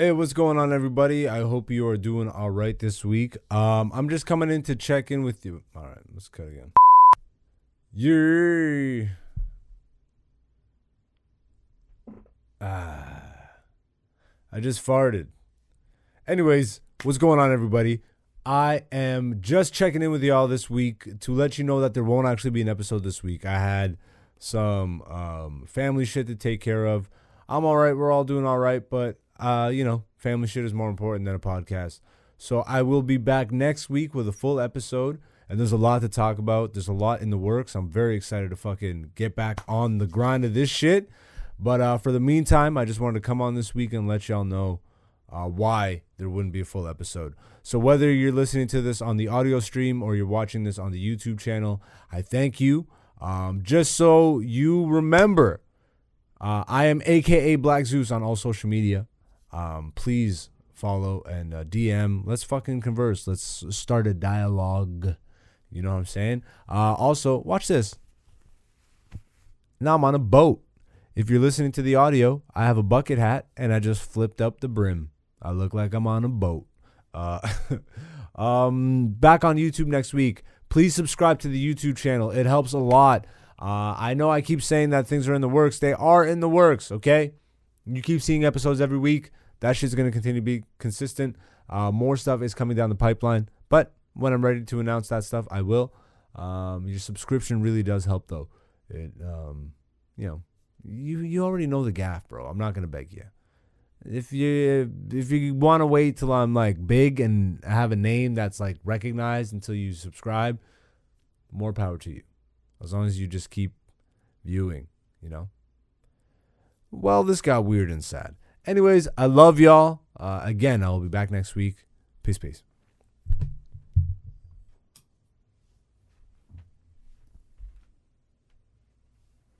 Hey, what's going on, everybody? I hope you are doing all right this week. Um, I'm just coming in to check in with you. All right, let's cut again. Yay! Ah, I just farted. Anyways, what's going on, everybody? I am just checking in with y'all this week to let you know that there won't actually be an episode this week. I had some um, family shit to take care of. I'm all right. We're all doing all right, but uh, you know, family shit is more important than a podcast. So I will be back next week with a full episode, and there's a lot to talk about. There's a lot in the works. I'm very excited to fucking get back on the grind of this shit. But uh, for the meantime, I just wanted to come on this week and let y'all know uh, why there wouldn't be a full episode. So whether you're listening to this on the audio stream or you're watching this on the YouTube channel, I thank you. Um, just so you remember, uh, I am AKA Black Zeus on all social media. Um, please follow and uh, DM. Let's fucking converse. Let's start a dialogue. You know what I'm saying? Uh, also, watch this. Now I'm on a boat. If you're listening to the audio, I have a bucket hat and I just flipped up the brim. I look like I'm on a boat. Uh, um, back on YouTube next week. Please subscribe to the YouTube channel. It helps a lot. Uh, I know I keep saying that things are in the works. They are in the works, okay? You keep seeing episodes every week. That shit's going to continue to be consistent. Uh, more stuff is coming down the pipeline. But when I'm ready to announce that stuff, I will. Um, your subscription really does help, though. It, um, you know, you you already know the gaff, bro. I'm not gonna beg you. If you if you want to wait till I'm like big and have a name that's like recognized until you subscribe, more power to you. As long as you just keep viewing, you know. Well, this got weird and sad. Anyways, I love y'all. Uh, again, I will be back next week. Peace, peace.